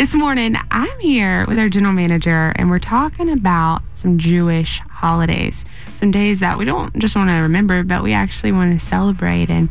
This morning, I'm here with our general manager, and we're talking about some Jewish holidays, some days that we don't just want to remember, but we actually want to celebrate. And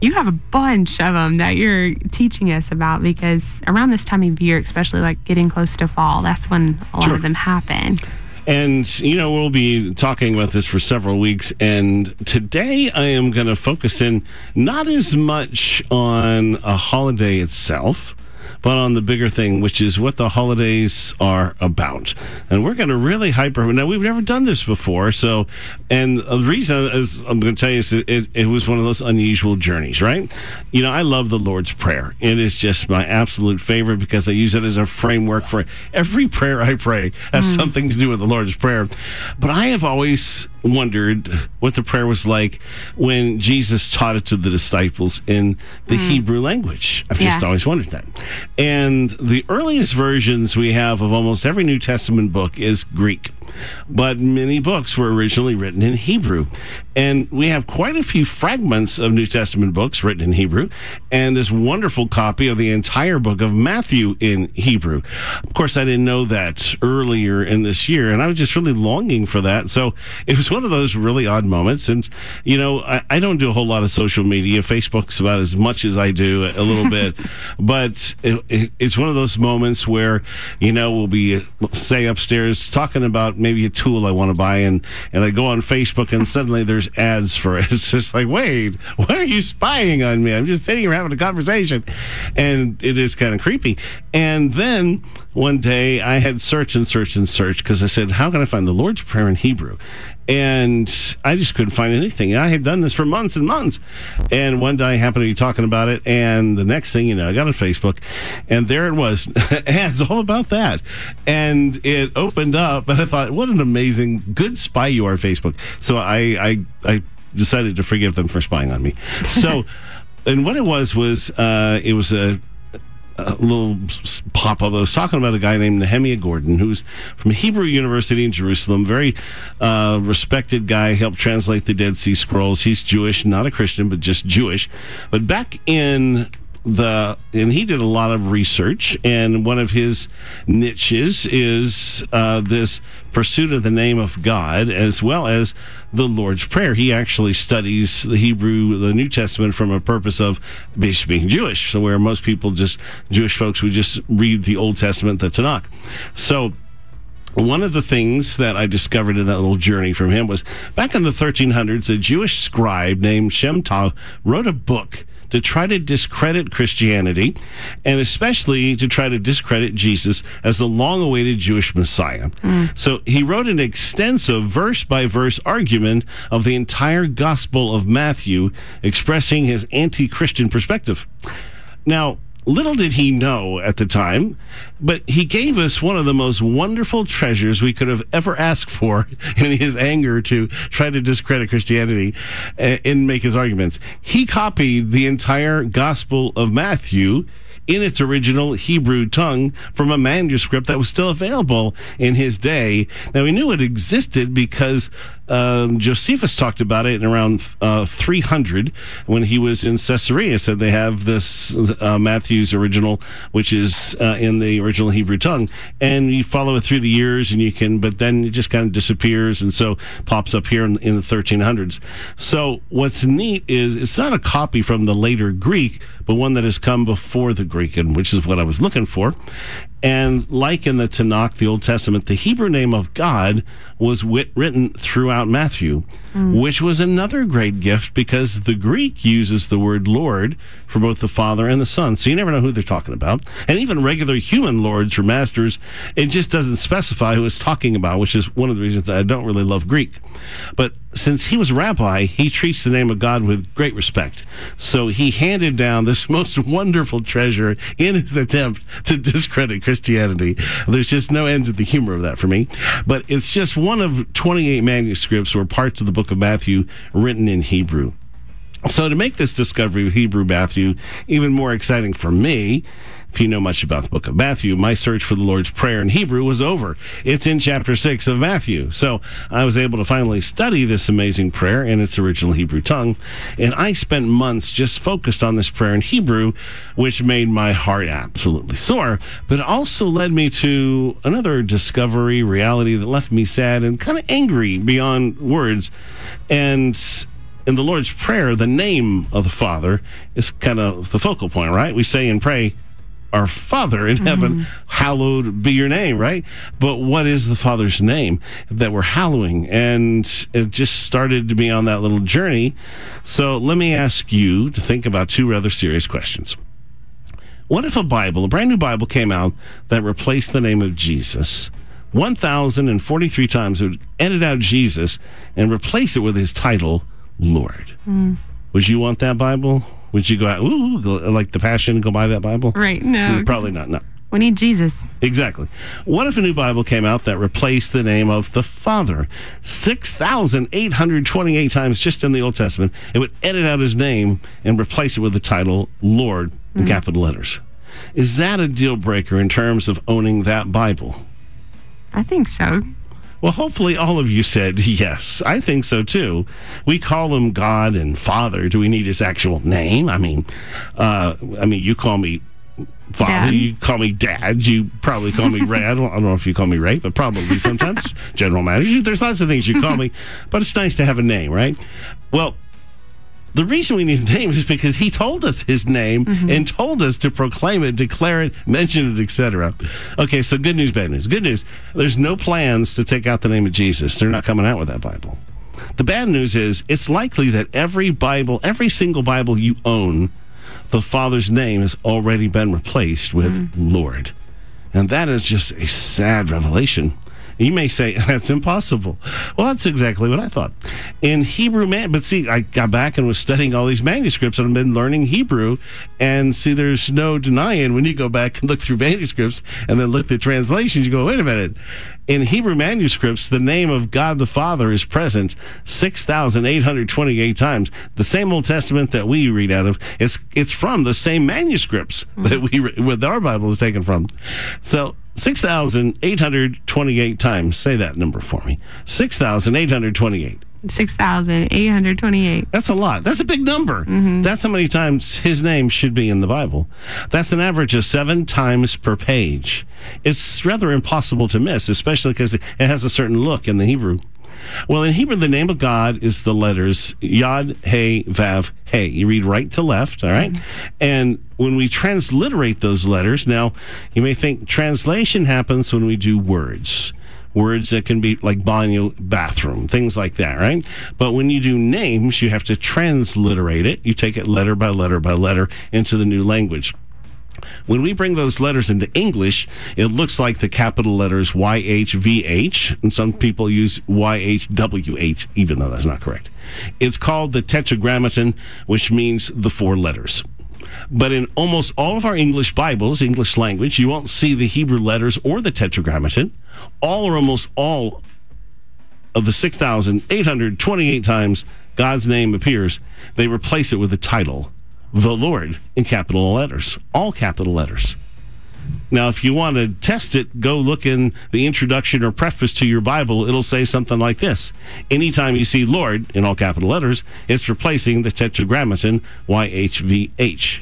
you have a bunch of them that you're teaching us about because around this time of year, especially like getting close to fall, that's when a lot Sure. of them happen. And, you know, we'll be talking about this for several weeks. And today I am going to focus in not as much on a holiday itself, but on the bigger thing, which is what the holidays are about. And we're going to really hyper. Now, we've never done this before. So, and the reason is I'm going to tell you is it, it was one of those unusual journeys, right? You know, I love the Lord's Prayer. It is just my absolute favorite because I use it as a framework for every prayer I pray has hmm. something to do with the Lord's Prayer. But I have always wondered what the prayer was like when Jesus taught it to the disciples in the hmm. Hebrew language. I've just Yeah. always wondered that. And the earliest versions we have of almost every New Testament book is Greek. But many books were originally written in Hebrew. And we have quite a few fragments of New Testament books written in Hebrew, and this wonderful copy of the entire book of Matthew in Hebrew. Of course, I didn't know that earlier in this year, and I was just really longing for that. So it was one of those really odd moments. And, you know, I, I don't do a whole lot of social media. Facebook's about as much as I do, a little bit. But it, it, it's one of those moments where, you know, we'll be, say, upstairs talking about maybe a tool I want to buy, and, and I go on Facebook, and suddenly there's ads for it. It's just like, wait, why are you spying on me? I'm just sitting here having a conversation. And it is kind of creepy. And then one day I had search and search and search because I said, how can I find the Lord's Prayer in Hebrew? And I just couldn't find anything. I had done this for months and months. And one day I happened to be talking about it. And the next thing you know, I got on Facebook and there it was ads all about that. And it opened up. And I thought, what an amazing, good spy you are, Facebook. So I, I, I decided to forgive them for spying on me. So, and what it was was uh, it was a a little pop up. I was talking about a guy named Nehemiah Gordon, who's from Hebrew University in Jerusalem, very uh, respected guy, helped translate the Dead Sea Scrolls. He's Jewish, not a Christian, but just Jewish. But back in the and he did a lot of research and one of his niches is uh, this pursuit of the name of god as well as the lord's prayer. He actually studies the hebrew the new testament from a purpose of being jewish. So where most people just jewish folks would just read the old testament the tanakh. So one of the things that I discovered in that little journey from him was back in the 1300s, a Jewish scribe named Shem Tov wrote a book to try to discredit Christianity and especially to try to discredit Jesus as the long awaited Jewish Messiah. Mm. So he wrote an extensive verse by verse argument of the entire Gospel of Matthew, expressing his anti Christian perspective. Now, little did he know at the time, but he gave us one of the most wonderful treasures we could have ever asked for in his anger to try to discredit Christianity uh, and make his arguments. He copied the entire Gospel of Matthew in its original Hebrew tongue from a manuscript that was still available in his day. Now, he knew it existed because um, Josephus talked about it in around uh, 300 when he was in Caesarea. Said they have this uh, Matthew's original, which is uh, in the original Hebrew tongue, and you follow it through the years, and you can, but then it just kind of disappears, and so pops up here in, in the 1300s. So what's neat is it's not a copy from the later Greek, but one that has come before the Greek, and which is what I was looking for. And like in the Tanakh, the Old Testament, the Hebrew name of God was wit- written throughout Matthew, Mm. which was another great gift because the Greek uses the word Lord for both the Father and the Son. So you never know who they're talking about. And even regular human lords or masters, it just doesn't specify who it's talking about, which is one of the reasons I don't really love Greek. But since he was a rabbi, he treats the name of God with great respect. So he handed down this most wonderful treasure in his attempt to discredit Christianity. There's just no end to the humor of that for me. But it's just one of 28 manuscripts or parts of the book of Matthew written in Hebrew. So to make this discovery of Hebrew Matthew even more exciting for me, if you know much about the book of Matthew, my search for the Lord's Prayer in Hebrew was over. It's in chapter 6 of Matthew. So I was able to finally study this amazing prayer in its original Hebrew tongue. And I spent months just focused on this prayer in Hebrew, which made my heart absolutely soar, but also led me to another discovery, reality that left me sad and kind of angry beyond words. And in the Lord's Prayer, the name of the Father is kind of the focal point, right? We say and pray, our Father in mm-hmm. heaven, hallowed be your name, right? But what is the Father's name that we're hallowing? And it just started to be on that little journey. So let me ask you to think about two rather serious questions. What if a Bible, a brand new Bible, came out that replaced the name of Jesus? 1,043 times it would edit out Jesus and replace it with his title, Lord. Hmm. Would you want that Bible? Would you go out, ooh, go, like the Passion, go buy that Bible? Right. No. Hmm, probably not. No. We need Jesus. Exactly. What if a new Bible came out that replaced the name of the Father 6,828 times just in the Old Testament? It would edit out his name and replace it with the title Lord in hmm. capital letters. Is that a deal breaker in terms of owning that Bible? I think so. Well, hopefully, all of you said yes. I think so too. We call him God and Father. Do we need his actual name? I mean, uh, I mean, you call me Father. Dad. You call me Dad. You probably call me Ray. I don't, I don't know if you call me Ray, but probably sometimes General Manager. There's lots of things you call me, but it's nice to have a name, right? Well, the reason we need a name is because he told us his name mm-hmm. and told us to proclaim it, declare it, mention it, etc. Okay, so good news, bad news. Good news. There's no plans to take out the name of Jesus. They're not coming out with that Bible. The bad news is it's likely that every Bible, every single Bible you own, the Father's name has already been replaced with mm. Lord. And that is just a sad revelation. You may say that's impossible. Well, that's exactly what I thought. In Hebrew, man, but see, I got back and was studying all these manuscripts and I've been learning Hebrew. And see, there's no denying when you go back and look through manuscripts and then look at translations, you go, wait a minute. In Hebrew manuscripts, the name of God the Father is present 6,828 times. The same Old Testament that we read out of, it's, it's from the same manuscripts mm-hmm. that we, with our Bible is taken from. So 6,828 times. Say that number for me. 6,828. 6,828. That's a lot. That's a big number. Mm-hmm. That's how many times his name should be in the Bible. That's an average of seven times per page. It's rather impossible to miss, especially because it has a certain look in the Hebrew. Well, in Hebrew, the name of God is the letters Yod, He, Vav, He. You read right to left, all right? Mm-hmm. And when we transliterate those letters, now you may think translation happens when we do words. Words that can be like banyo, bathroom, things like that, right? But when you do names, you have to transliterate it. You take it letter by letter by letter into the new language. When we bring those letters into English, it looks like the capital letters YHVH, and some people use YHWH, even though that's not correct. It's called the Tetragrammaton, which means the four letters. But in almost all of our English Bibles, English language, you won't see the Hebrew letters or the Tetragrammaton. All or almost all of the 6,828 times God's name appears, they replace it with the title, the Lord, in capital letters, all capital letters. Now, if you want to test it, go look in the introduction or preface to your Bible. It'll say something like this Anytime you see Lord in all capital letters, it's replacing the Tetragrammaton YHVH.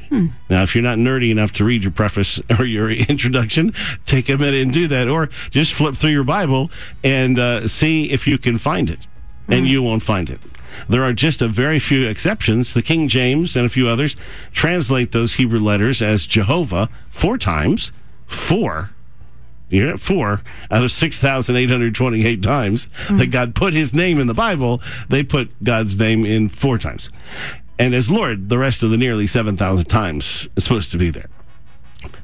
Now, if you're not nerdy enough to read your preface or your introduction, take a minute and do that, or just flip through your Bible and uh, see if you can find it. And you won't find it. There are just a very few exceptions. The King James and a few others translate those Hebrew letters as Jehovah four times. Four. You hear it? Four out of 6,828 times that hmm. God put his name in the Bible, they put God's name in four times. And as Lord, the rest of the nearly 7,000 times is supposed to be there.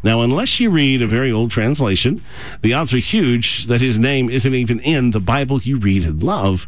Now, unless you read a very old translation, the odds are huge that his name isn't even in the Bible you read and love.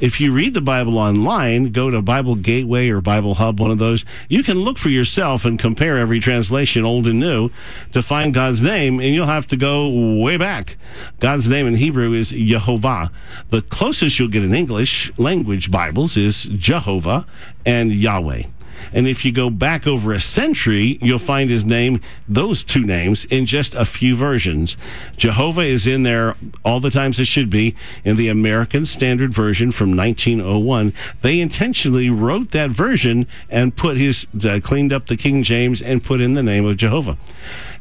If you read the Bible online, go to Bible Gateway or Bible Hub, one of those, you can look for yourself and compare every translation, old and new, to find God's name, and you'll have to go way back. God's name in Hebrew is Yehovah. The closest you'll get in English language Bibles is Jehovah and Yahweh. And if you go back over a century, you'll find his name, those two names, in just a few versions. Jehovah is in there all the times it should be in the American Standard Version from 1901. They intentionally wrote that version and put his, uh, cleaned up the King James and put in the name of Jehovah.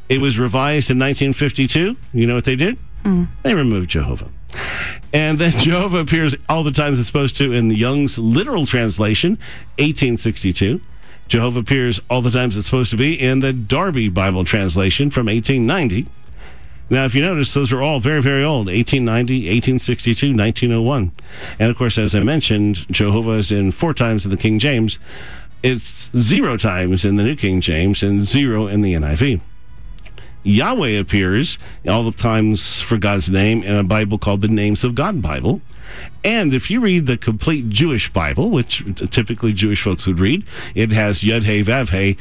It was revised in 1952. You know what they did? Mm. They removed Jehovah. And then Jehovah appears all the times it's supposed to in the Young's literal translation, 1862. Jehovah appears all the times it's supposed to be in the Darby Bible translation from 1890. Now, if you notice, those are all very, very old 1890, 1862, 1901. And of course, as I mentioned, Jehovah is in four times in the King James. It's zero times in the New King James and zero in the NIV. Yahweh appears all the times for God's name in a Bible called the Names of God Bible. And if you read the complete Jewish Bible, which typically Jewish folks would read, it has Yud He Vav He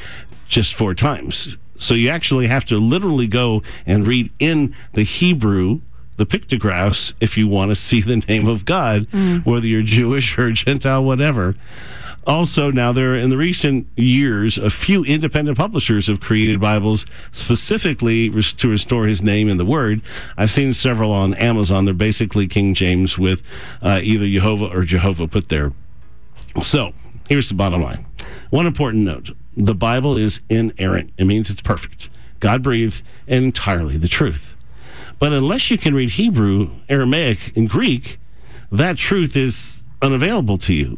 just four times. So you actually have to literally go and read in the Hebrew the pictographs if you want to see the name of God, mm. whether you're Jewish or Gentile, whatever. Also, now there in the recent years, a few independent publishers have created Bibles specifically to restore His name in the Word. I've seen several on Amazon. They're basically King James with uh, either Jehovah or Jehovah put there. So here's the bottom line. One important note: the Bible is inerrant. It means it's perfect. God breathed entirely the truth. But unless you can read Hebrew, Aramaic, and Greek, that truth is unavailable to you.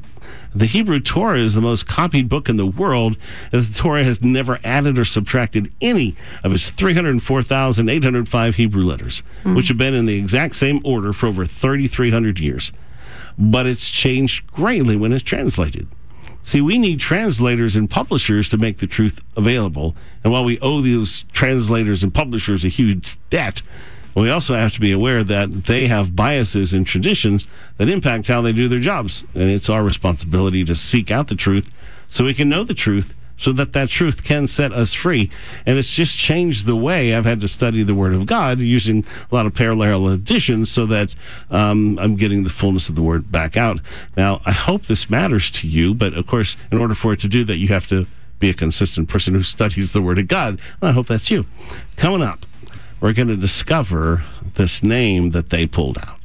The Hebrew Torah is the most copied book in the world, and the Torah has never added or subtracted any of its 304,805 Hebrew letters, mm. which have been in the exact same order for over 3,300 years. But it's changed greatly when it's translated. See, we need translators and publishers to make the truth available. And while we owe those translators and publishers a huge debt, we also have to be aware that they have biases and traditions that impact how they do their jobs. And it's our responsibility to seek out the truth so we can know the truth so that that truth can set us free. And it's just changed the way I've had to study the Word of God using a lot of parallel additions so that um, I'm getting the fullness of the Word back out. Now, I hope this matters to you, but of course, in order for it to do that, you have to be a consistent person who studies the Word of God. I hope that's you. Coming up we're going to discover this name that they pulled out.